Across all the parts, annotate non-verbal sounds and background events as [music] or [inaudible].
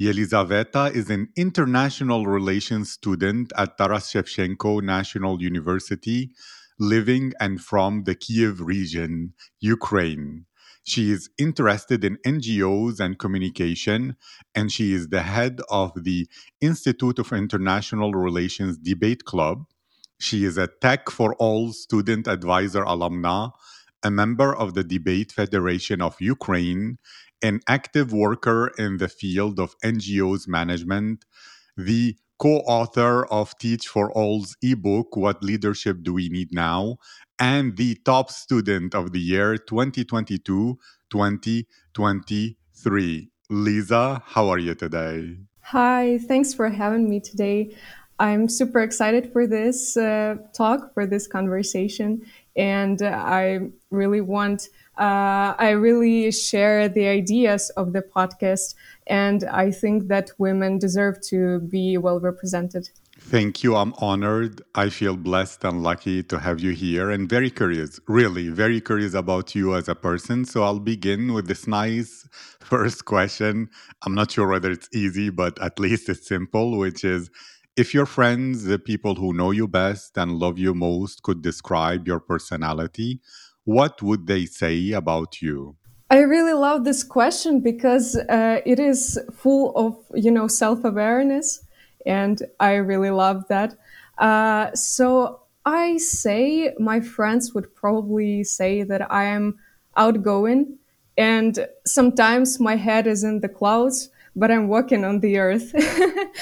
Yelyzaveta is an international relations student at Taras Shevchenko National University, living and from the Kyiv region, Ukraine. She is interested in NGOs and communication, and she is the head of the Institute of International Relations Debate Club. She is a Teach for All student advisor alumna a member of the Debate Federation of Ukraine, an active worker in the field of NGOs management, the co author of Teach for All's ebook, What Leadership Do We Need Now, and the top student of the year 2022 2023. Lisa, how are you today? Hi, thanks for having me today. I'm super excited for this uh, talk, for this conversation, and uh, I really want, uh, I really share the ideas of the podcast, and I think that women deserve to be well represented. Thank you. I'm honored. I feel blessed and lucky to have you here and very curious, really, very curious about you as a person. So I'll begin with this nice [laughs] first question. I'm not sure whether it's easy, but at least it's simple, which is if your friends, the people who know you best and love you most, could describe your personality, what would they say about you? I really love this question because uh, it is full of, you know, self-awareness, and I really love that. Uh, so I say my friends would probably say that I am outgoing, and sometimes my head is in the clouds, but I'm walking on the earth.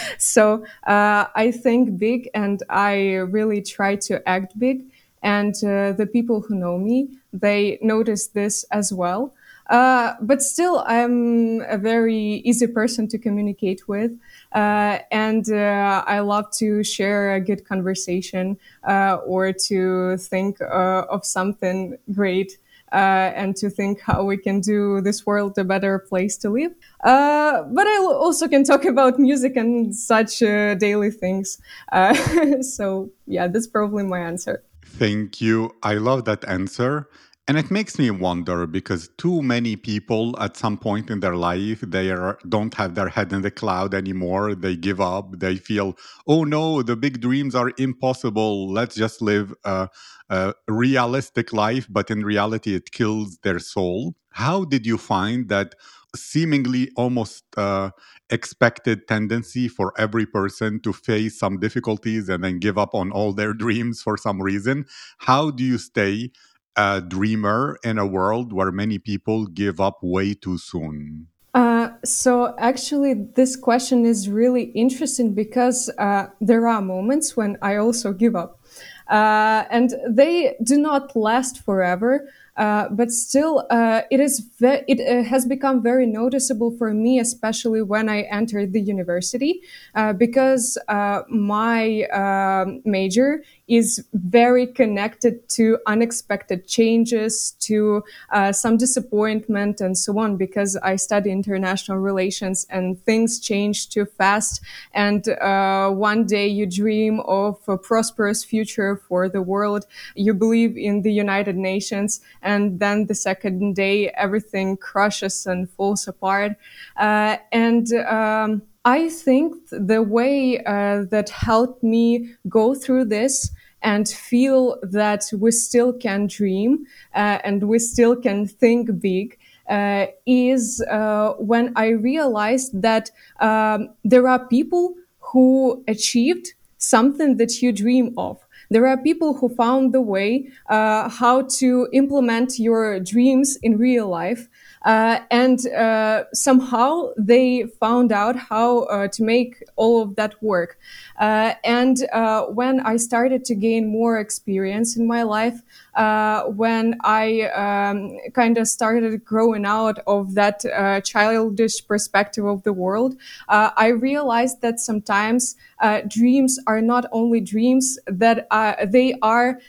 [laughs] so uh, I think big, and I really try to act big. And uh, the people who know me, they notice this as well. Uh, but still, I'm a very easy person to communicate with. Uh, and uh, I love to share a good conversation uh, or to think uh, of something great. and to think how we can do this world a better place to live. but I also can talk about music and such daily things. [laughs] so, yeah, that's probably my answer. Thank you. I love that answer. And it makes me wonder because too many people at some point in their life they are, don't have their head in the cloud anymore. They give up. They feel, oh no, the big dreams are impossible. Let's just live a, a realistic life. But in reality, it kills their soul. How did you find that seemingly almost uh, expected tendency for every person to face some difficulties and then give up on all their dreams for some reason? How do you stay? a dreamer in a world where many people give up way too soon? Uh, so actually, this question is really interesting because uh, there are moments when I also give up, uh, and they do not last forever. Uh, but still, uh, it is ve- it uh, has become very noticeable for me, especially when I entered the university, uh, because uh, my major is very connected to unexpected changes, to some disappointment, and so on. Because I study international relations, and things change too fast. And one day you dream of a prosperous future for the world, you believe in the United Nations and then the second day everything crushes and falls apart. Uh, and um, I think the way uh, that helped me go through this and feel that we still can dream uh, and we still can think big uh, is uh, when I realized that um, there are people who achieved something that you dream of There are people who found the way uh, how to implement your dreams in real life. Uh, and uh, somehow they found out how uh, to make all of that work. Uh, and uh, when I started to gain more experience in my life, uh, when I um, kind of started growing out of that childish perspective of the world, I realized that sometimes dreams are not only dreams, that they are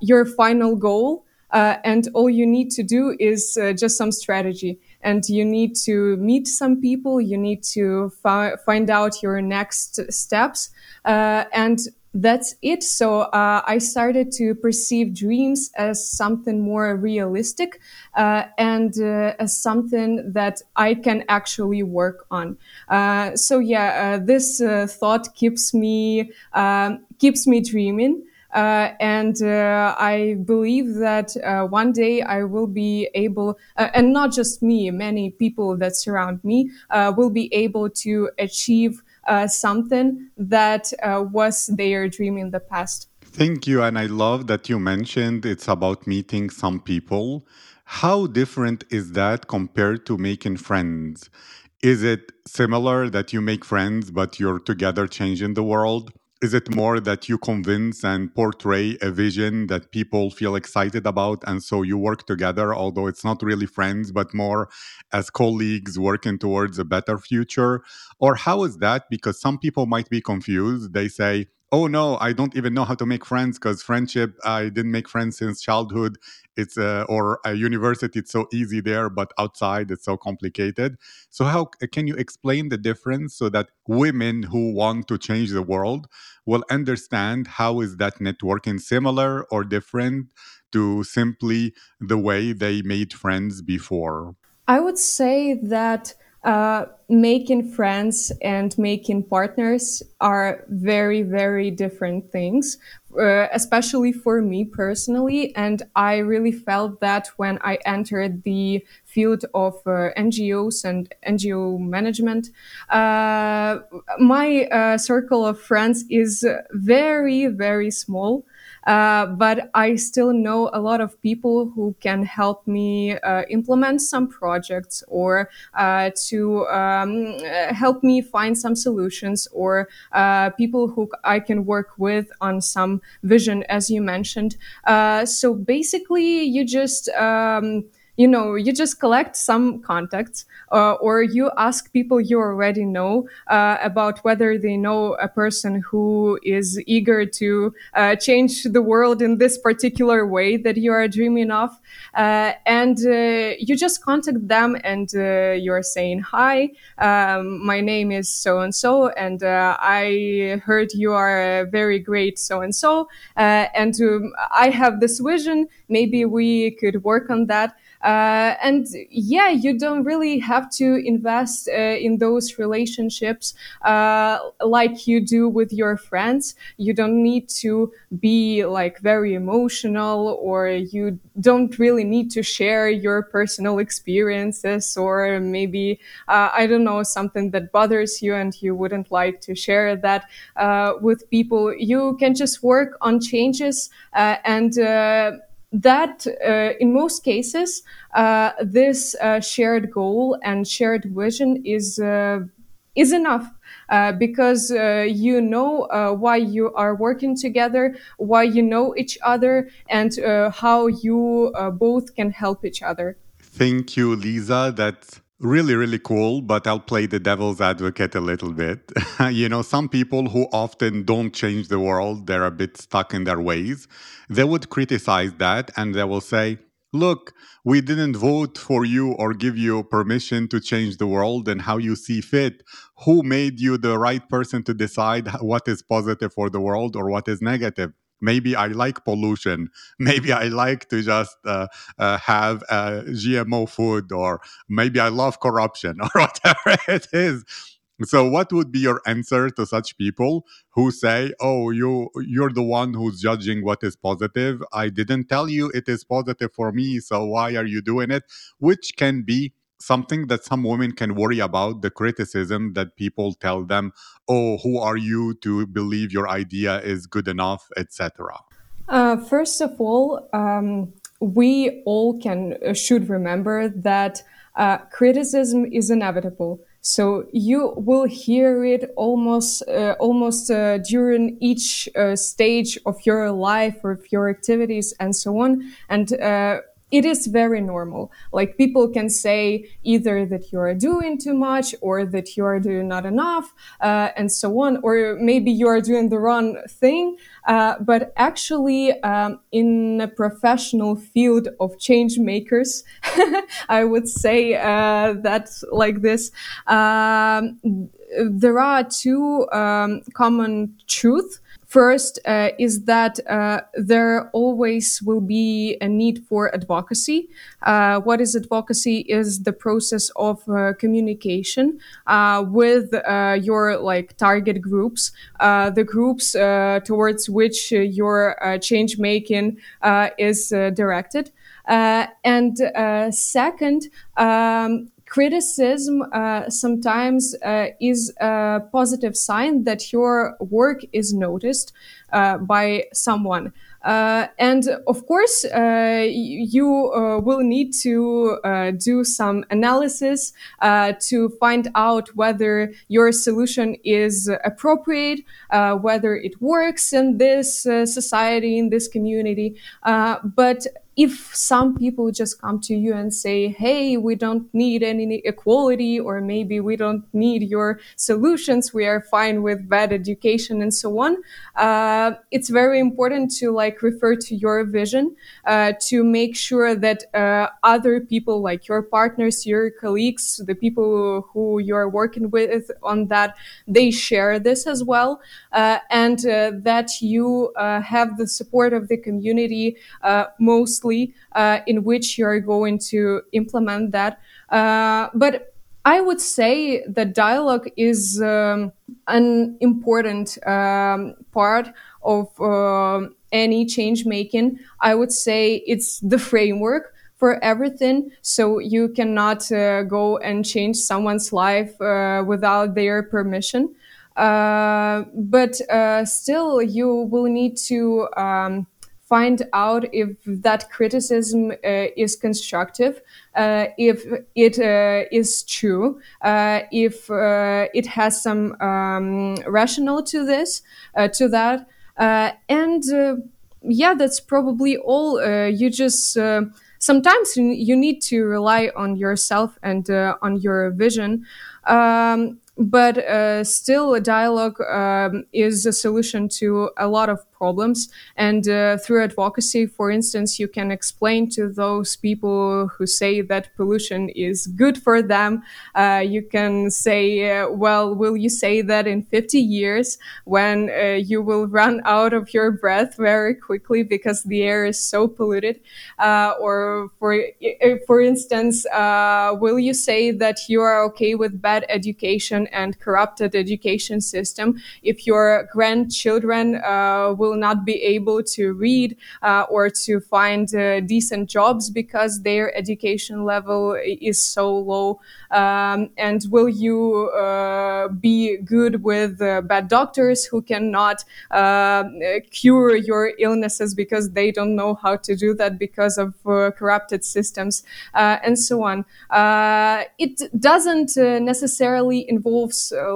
your final goal. Uh, and all you need to do is uh, just some strategy. And you need to meet some people. You need to fi- find out your next steps. Uh, and that's it. So uh, i started to perceive dreams as something more realistic uh, and uh, as something that i can actually work on. So yeah this thought keeps me um, keeps me dreaming and uh, I believe that uh, one day I will be able, uh, and not just me, many people that surround me uh, will be able to achieve uh, something that was their dream in the past. Thank you. And I love that you mentioned it's about meeting some people. How different is that compared to making friends? Is it similar that you make friends, but you're together changing the world? Is it more that you convince and portray a vision that people feel excited about and so you work together although it's not really friends but more as colleagues working towards a better future? Or how is that? Because some people might be confused. They say oh no i don't even know how to make friends because friendship i didn't make friends since childhood. It's uh, or a university it's so easy there but outside it's so complicated. So how can you explain the difference so that women who want to change the world will understand how is that networking similar or different to simply the way they made friends before? I would say that uh, making friends and making partners are very, very different things, uh, especially for me personally. And I really felt that when I entered the field of uh, NGOs and NGO management. Uh, my uh, circle of friends is very, very small. Uh, but I still know a lot of people who can help me uh, implement some projects or uh, to um, help me find some solutions or uh, people who I can work with on some vision, as you mentioned. Uh, so basically, you just um, you know you just collect some contacts uh, or you ask people you already know uh, about whether they know a person who is eager to uh, change the world in this particular way that you are dreaming of. Uh, and uh, you just contact them and uh, you're saying hi um, my name is so and so and i heard you are a very great so and so and um, i have this vision. Maybe we could work on that uh, and yeah, you don't really have to invest uh, in those relationships uh, like you do with your friends. You don't need to be like very emotional or you don't really need to share your personal experiences or maybe, uh, I don't know, something that bothers you and you wouldn't like to share that uh, with people. You can just work on changes uh, and that uh, in most cases uh, this uh, shared goal and shared vision is uh, is enough uh, because uh, you know why you are working together why you know each other and how you both can help each other. Thank you lisa. That's really, really cool, but I'll play the devil's advocate a little bit. [laughs] you know, some people who often don't change the world, they're a bit stuck in their ways, they would criticize that and they will say, look, we didn't vote for you or give you permission to change the world and how you see fit. Who made you the right person to decide what is positive for the world or what is negative? Maybe I like pollution. [laughs] Maybe I like to just uh, uh, have uh, GMO food, or maybe I love corruption, [laughs] or whatever it is. So, what would be your answer to such people who say, "Oh, you you're the one who's judging what is positive. I didn't tell you it is positive for me, so why are you doing it?" Which can be something that some women can worry about the criticism that people tell them, oh, who are you to believe your idea is good enough, etc.? Uh, first of all, um, we all can uh, should remember that uh, criticism is inevitable. So you will hear it almost uh, almost uh, during each uh, stage of your life or of your activities and so on. And it is very normal. Like people can say either that you are doing too much or that you are doing not enough, uh, and so on, or maybe you are doing the wrong thing. Uh, but actually, um, in a professional field of change makers, [laughs] I would say uh, that like this. Um, there are two um, common truths First uh, is that uh, there always will be a need for advocacy. Uh, what is advocacy? Is the process of uh, communication uh, with uh, your like target groups, the groups towards which your change making is directed. and second, um, criticism uh, sometimes uh, is a positive sign that your work is noticed uh, by someone. Uh, and of course, uh, you uh, will need to do some analysis to find out whether your solution is appropriate, whether it works in this society, in this community. but if some people just come to you and say, hey, we don't need any equality, or maybe we don't need your solutions, we are fine with bad education and so on, uh, it's very important to like refer to your vision uh, to make sure that uh, other people, like your partners, your colleagues, the people who you're working with on that, they share this as well, uh, and uh, that you uh, have the support of the community most uh, in which you're going to implement that. Uh, but I would say that dialogue is um, an important um, part of uh, any change making. I would say it's the framework for everything. So you cannot uh, go and change someone's life uh, without their permission. But still, you will need to um, find out if that criticism uh, is constructive, uh, if it uh, is true, uh, if uh, it has some um, to this, uh, to that, and yeah, that's probably all. you just sometimes you need to rely on yourself and on your vision. Um, but uh, still, a dialogue um, is a solution to a lot of problems. And uh, through advocacy, for instance, you can explain to those people who say that pollution is good for them. Uh, you can say, uh, well, will you say that in 50 years when uh, you will run out of your breath very quickly because the air is so polluted? Uh, or for, for instance, will you say that you are okay with bad education and corrupted education system if your grandchildren will will not be able to read uh, or to find uh, decent jobs because their education level is so low? Um, and will you uh, be good with bad doctors who cannot cure your illnesses because they don't know how to do that because of corrupted systems and so on? it doesn't necessarily involve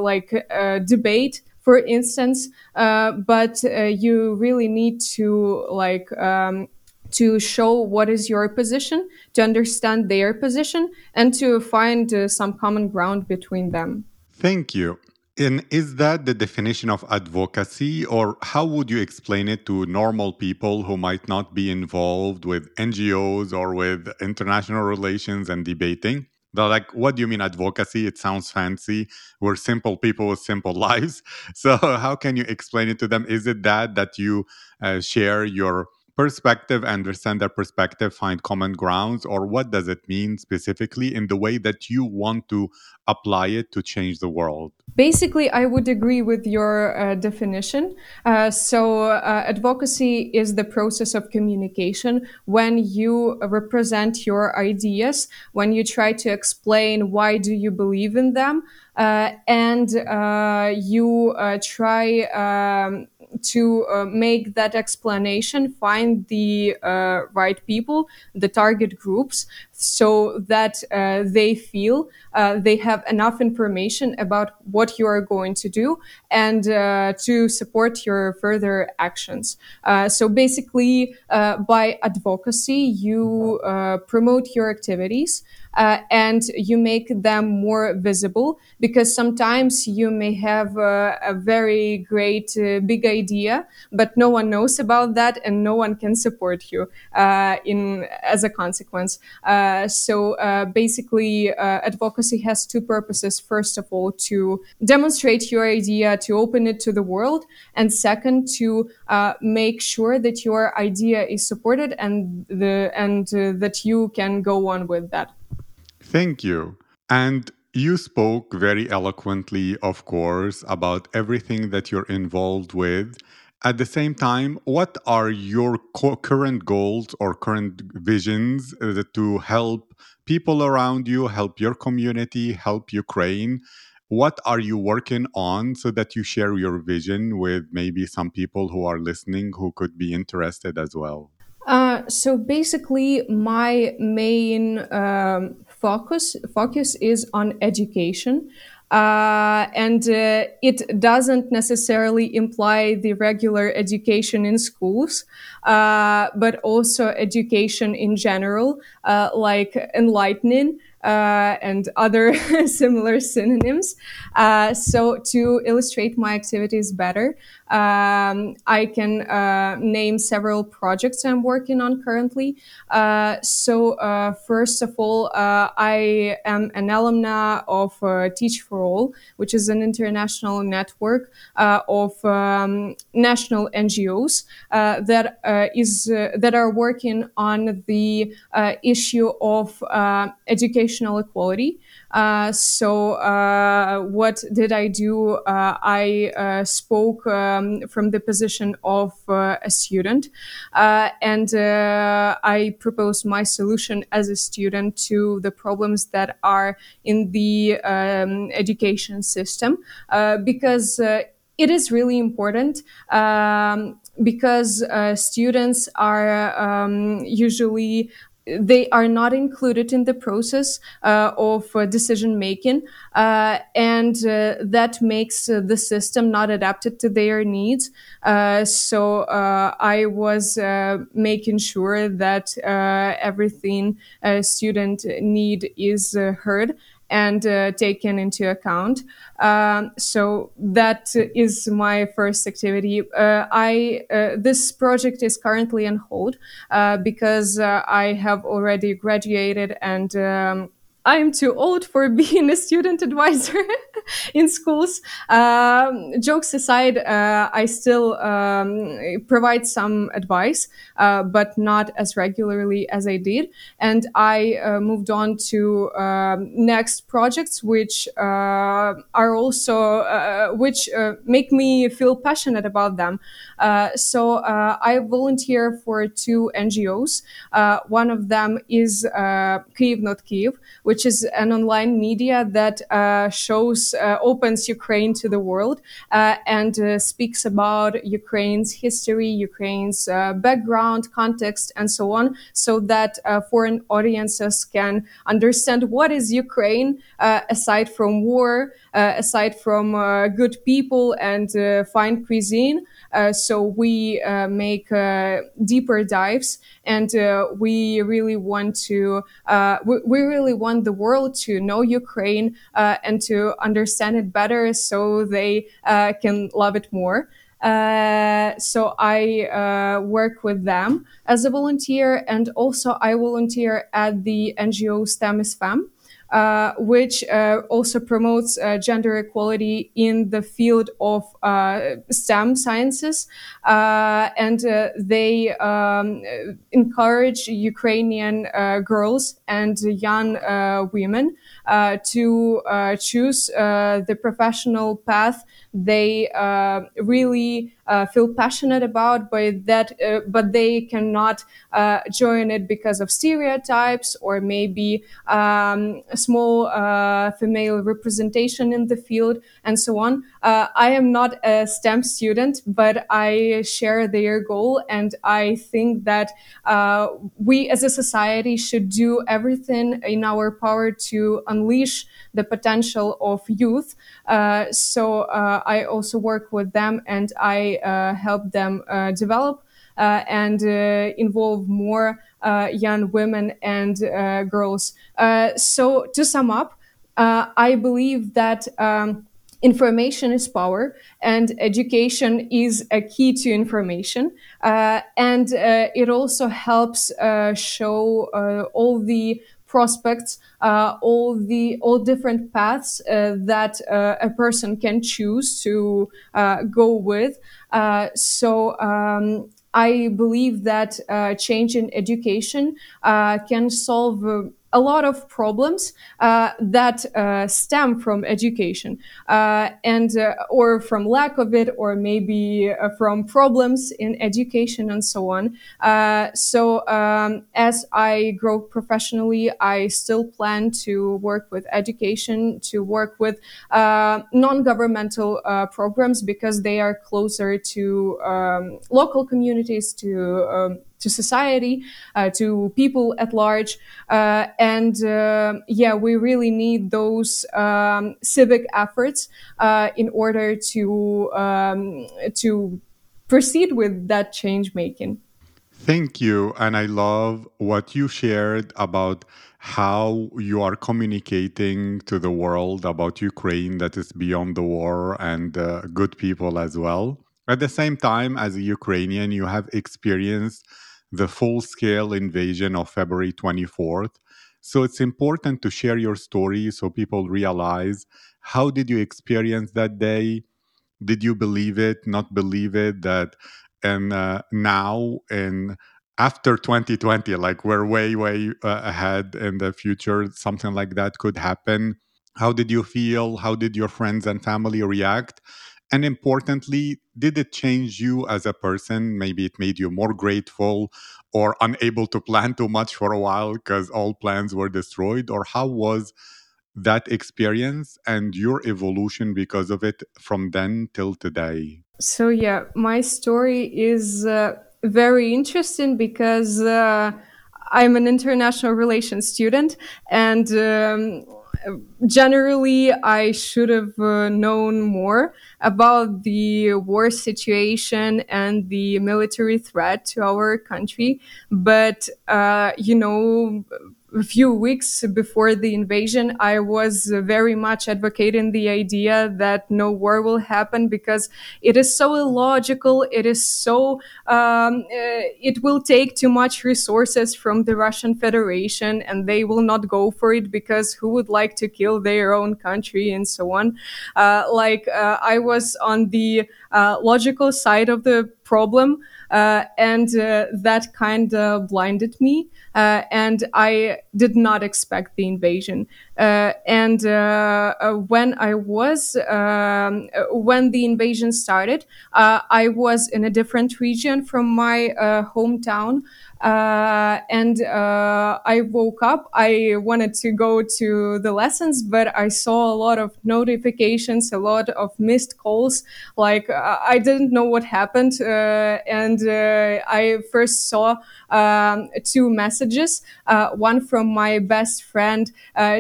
like debate for instance, uh, but uh, you really need to like um, to show what is your position, to understand their position, and to find uh, some common ground between them. Thank you. And is that the definition of advocacy, or how would you explain it to normal people who might not be involved with NGOs or with international relations and debating? They're like, what do you mean advocacy? It sounds fancy. We're simple people with simple [laughs] lives. So, how can you explain it to them? Is it that that you uh, share your perspective, understand their perspective, find common grounds, or what does it mean specifically in the way that you want to apply it to change the world? Basically, I would agree with your uh, definition. Uh, so, uh, advocacy is the process of communication when you represent your ideas, when you try to explain why do you believe in them, uh, and uh, you uh, try. Um, to uh, make that explanation, find the uh, right people, the target groups, so that uh, they feel uh, they have enough information about what you are going to do and uh, to support your further actions. Uh, so basically, by advocacy, you promote your activities uh, and you make them more visible because sometimes you may have a, a very great uh, big idea but no one knows about that and no one can support you uh, in as a consequence uh, so uh, basically uh, advocacy has two purposes first of all to demonstrate your idea to open it to the world and second to make sure that your idea is supported and the and that you can go on with that Thank you. And you spoke very eloquently, of course, about everything that you're involved with. At the same time, what are your co- current goals or current visions uh, to help people around you, help your community, help Ukraine? What are you working on so that you share your vision with maybe some people who are listening who could be interested as well? Uh, so basically, my main um, focus focus is on education. Uh, and uh, it doesn't necessarily imply the regular education in schools, uh, but also education in general, uh, like enlightening, uh, and other [laughs] similar synonyms. Uh, so to illustrate my activities better, um, I can uh, name several projects I'm working on currently. Uh, so uh, first of all, I am an alumna of Teach for All, which is an international network of um, national NGOs that is that are working on the issue of educational equality. Uh, so uh, what did I do? Uh, I uh, spoke um, from the position of uh, a student, and I proposed my solution as a student to the problems that are in the um, education system because it is really important um, because uh, students are um, usually they are not included in the process uh, of uh, decision making, uh, and uh, that makes uh, the system not adapted to their needs. Uh, so I was making sure that everything a student need is heard and uh, taken into account. Um, so that is my first activity. Uh, I uh, this project is currently on hold uh, because uh, I have already graduated and. Um, I'm too old for [laughs] being a student advisor [laughs] in schools. Um, jokes aside, uh, I still um, provide some advice, uh, but not as regularly as I did. And I uh, moved on to um, next projects, which uh, are also uh, which uh, make me feel passionate about them. so I volunteer for two NGOs. one of them is Kyiv Not Kyiv, which which is an online media that uh, shows, uh, opens Ukraine to the world uh, and uh, speaks about Ukraine's history, Ukraine's uh, background, context, and so on, so that foreign audiences can understand what is Ukraine aside from war, aside from good people and fine cuisine. Uh, so we uh, make uh, deeper dives, and we really want to we, we, really want the world to know Ukraine and to understand it better, so they can love it more. Uh, so I uh, work with them as a volunteer, and also I volunteer at the NGO STEM is Fem, uh, which uh, also promotes uh, gender equality in the field of uh, STEM sciences. Uh, and they um, encourage Ukrainian girls and young women to choose the professional path they really uh, feel passionate about, but that uh, but they cannot uh, join it because of stereotypes or maybe um, a small uh, female representation in the field and so on. Uh, I am not a STEM student, but I share their goal, and I think that uh, we as a society should do everything in our power to unleash the potential of youth. so I also work with them, and I uh, help them uh, develop uh, and involve more young women and girls. so to sum up, I believe that. Um, information is power and education is a key to information uh, and uh, it also helps uh, show all the prospects, uh, all the all different paths uh, that uh, a person can choose to go with. So. Um, I believe that change in education can solve a lot of problems uh, that uh, stem from education uh, and uh, or from lack of it or maybe uh, from problems in education and so on. So um, as i grow professionally i still plan to work with education to work with non-governmental programs because they are closer to um, local communities to um, to society, uh, to people at large. Uh, and uh, yeah, we really need those um, civic efforts uh, in order to um, to proceed with that change making. Thank you. And I love what you shared about how you are communicating to the world about Ukraine that is beyond the war and uh, good people as well. At the same time, as a Ukrainian, you have experienced the full scale invasion of February 24th. So it's important to share your story so people realize how did you experience that day? Did you believe it, not believe it? That and uh, now and after 2020, like we're way, way uh, ahead in the future, something like that could happen. How did you feel? How did your friends and family react? And importantly, did it change you as a person? Maybe it made you more grateful or unable to plan too much for a while because all plans were destroyed? Or how was that experience and your evolution because of it from then till today? So, yeah, my story is uh, very interesting because uh, I'm an international relations student and um, generally I should have uh, known more about the war situation and the military threat to our country. But, uh, you know, few weeks before the invasion, I was very much advocating the idea that no war will happen because it is so illogical. It is so, um, uh, it will take too much resources from the Russian Federation and they will not go for it because who would like to kill their own country and so on. Uh, like, uh, I was on the uh, logical side of the problem. Uh, and uh, that kind of blinded me. Uh, and I did not expect the invasion. Uh, and uh, uh, when I was um, when the invasion started, I was in a different region from my hometown. Uh, and uh, I woke up. I wanted to go to the lessons, but I saw a lot of notifications, a lot of missed calls. Like uh, I didn't know what happened, uh, and uh, I first saw um, two messages. Uh, one from my best friend.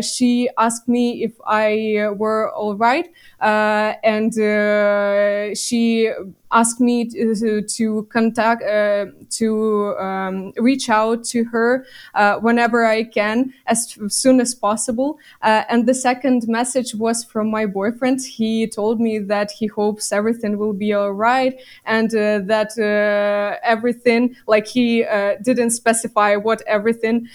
she asked me if I were all right, uh, and uh, she ask me to, to contact uh, to um, reach out to her uh, whenever I can as soon as possible. Uh, and the second message was from my boyfriend. He told me that he hopes everything will be all right and uh, that uh, everything, like he uh, didn't specify what everything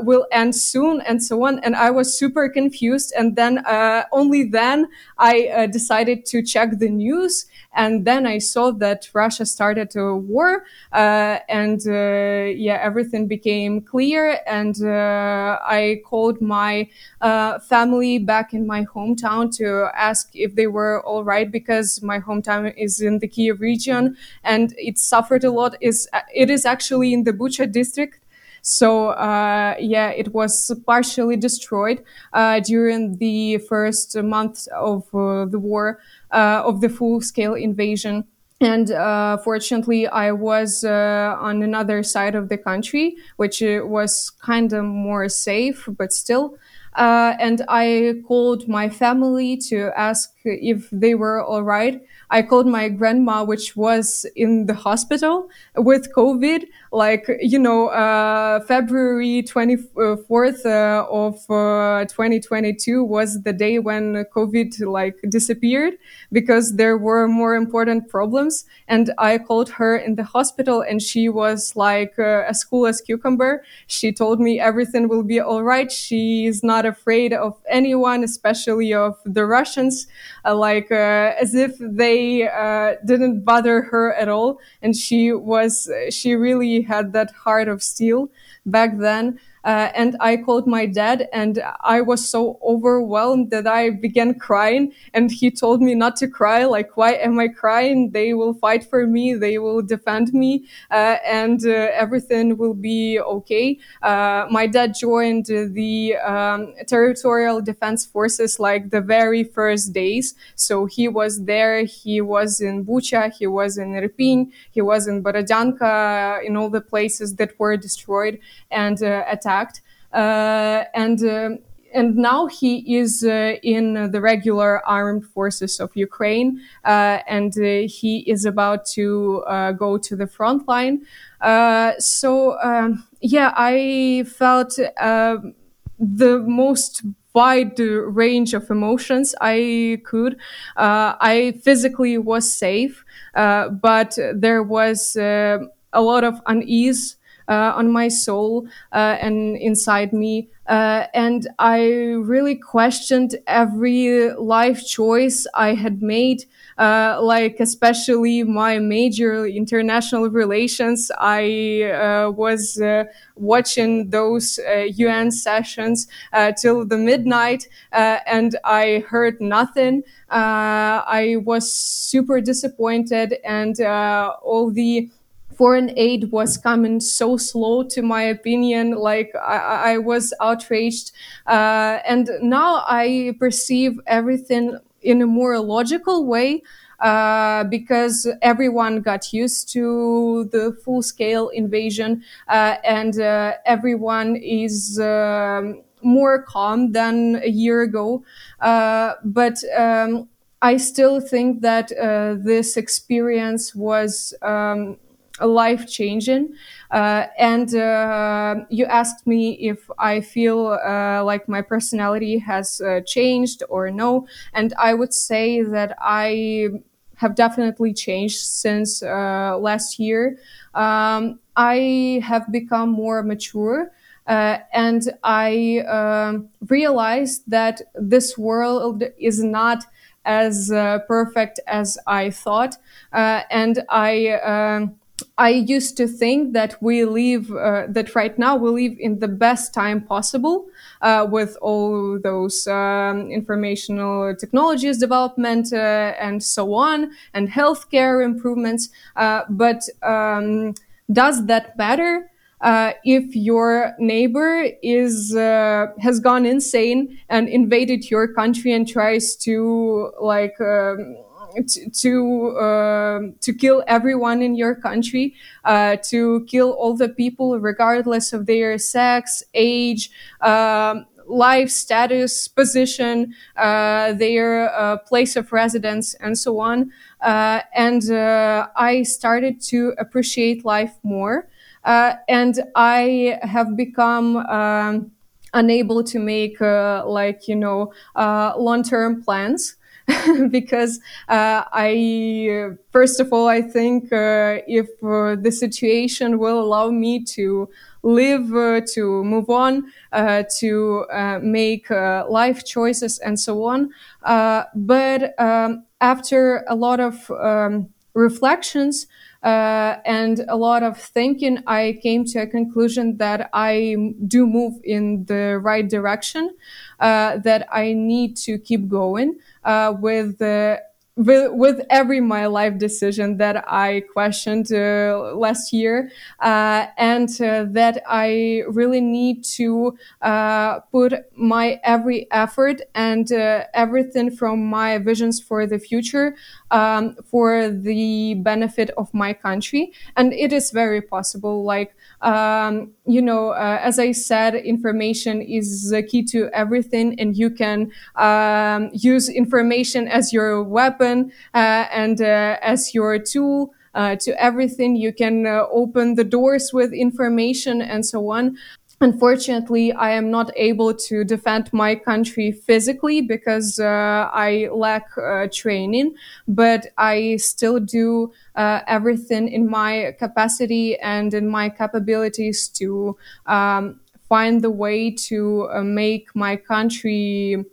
will end soon and so on. And I was super confused. And then only then I decided to check the news and then I saw that Russia started a war, uh, and uh, yeah, everything became clear. And uh, I called my uh, family back in my hometown to ask if they were all right because my hometown is in the Kyiv region and it suffered a lot. Is it is actually in the Bucha district. So uh, yeah, it was partially destroyed uh, during the first month of uh, the war, of the full-scale invasion. And uh, fortunately, I was uh, on another side of the country, which was kind of more safe, but still. and I called my family to ask if they were all right. I called my grandma, which was in the hospital with COVID, like, you know, uh, February 24th uh, of uh, 2022 was the day when COVID like disappeared because there were more important problems. And I called her in the hospital and she was like uh, as cool as cucumber. She told me everything will be all right. She's not afraid of anyone, especially of the Russians, uh, like uh, as if they Uh, didn't bother her at all. And she was, she really had that heart of steel back then. Uh, and I called my dad, and I was so overwhelmed that I began crying. And he told me not to cry. Like, why am I crying? They will fight for me. They will defend me, uh, and uh, everything will be okay. Uh, my dad joined the um, territorial defense forces like the very first days. So he was there. He was in Bucha. He was in Irpin. He was in Borodyanka, in all the places that were destroyed and uh, attacked. Uh, and um, and now he is uh, in the regular armed forces of Ukraine, uh, and uh, he is about to uh, go to the front line. so um, yeah, I felt um, the most wide range of emotions I could. I physically was safe, but there was a lot of unease uh, on my soul uh, and inside me. Uh, and I really questioned every life choice I had made, uh, like especially my major international relations. I uh, was uh, watching those UN sessions till the midnight, and I heard nothing. I was super disappointed, and all the foreign aid was coming so slow to my opinion. Like i, I was outraged. Uh, and now i perceive everything in a more logical way uh, because everyone got used to the full scale invasion uh, and uh, everyone is um, more calm than a year ago. Uh, but um, I still think that uh, this experience was um, life changing. Uh, and uh, you asked me if I feel uh, like my personality has uh, changed or no. And I would say that I have definitely changed since uh, last year. Um, I have become more mature. Uh, and I um, realized that this world is not as perfect as I thought. and I um, I used to think that we live, uh, that right now we live in the best time possible uh, with all those um, informational technologies development uh, and so on, and healthcare improvements. Uh, but um, does that matter? Uh, if your neighbor is uh, has gone insane and invaded your country and tries to like um, to to, uh, to kill everyone in your country, uh, to kill all the people regardless of their sex, age, um, life status, position, uh, their uh, place of residence, and so on. Uh, and uh, I started to appreciate life more. Uh, and I have become um, unable to make like you know long-term plans. [laughs] because uh, I, first of all, I think uh, if uh, the situation will allow me to live, to move on, to make life choices, and so on. but um, after a lot of um, reflections, uh, and a lot of thinking, I came to a conclusion that I do move in the right direction, uh, that I need to keep going uh, with the with, with every my life decision that I questioned uh, last year, uh, and uh, that I really need to uh, put my every effort and uh, everything from my visions for the future um, for the benefit of my country. And it is very possible. Like um, you know, uh, as I said, information is the key to everything, and you can um, use information as your weapon uh, and uh, as your tool. Uh, to everything, you can open the doors with information and so on. Unfortunately, I am not able to defend my country physically because uh, I lack uh, training, but I still do uh, everything in my capacity and in my capabilities to um, find the way to make my country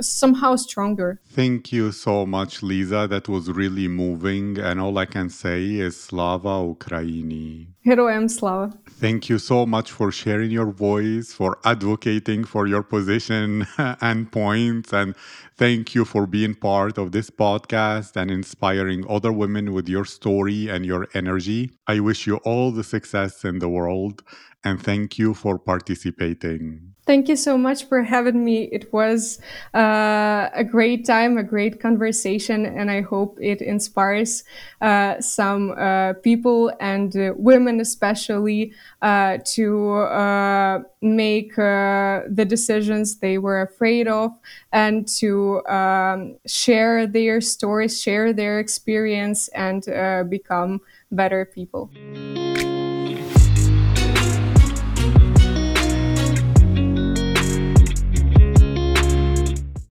somehow stronger. Thank you so much, Lisa. That was really moving. And all I can say is Slava Ukraini. Heroem Slava. Thank you so much for sharing your voice, for advocating for your position [laughs] and points. And thank you for being part of this podcast and inspiring other women with your story and your energy. I wish you all the success in the world. And thank you for participating. Thank you so much for having me. It was uh, a great time, a great conversation, and I hope it inspires uh, some uh, people and uh, women, especially, uh, to uh, make the decisions they were afraid of and to um, share their stories, share their experience, and become better people.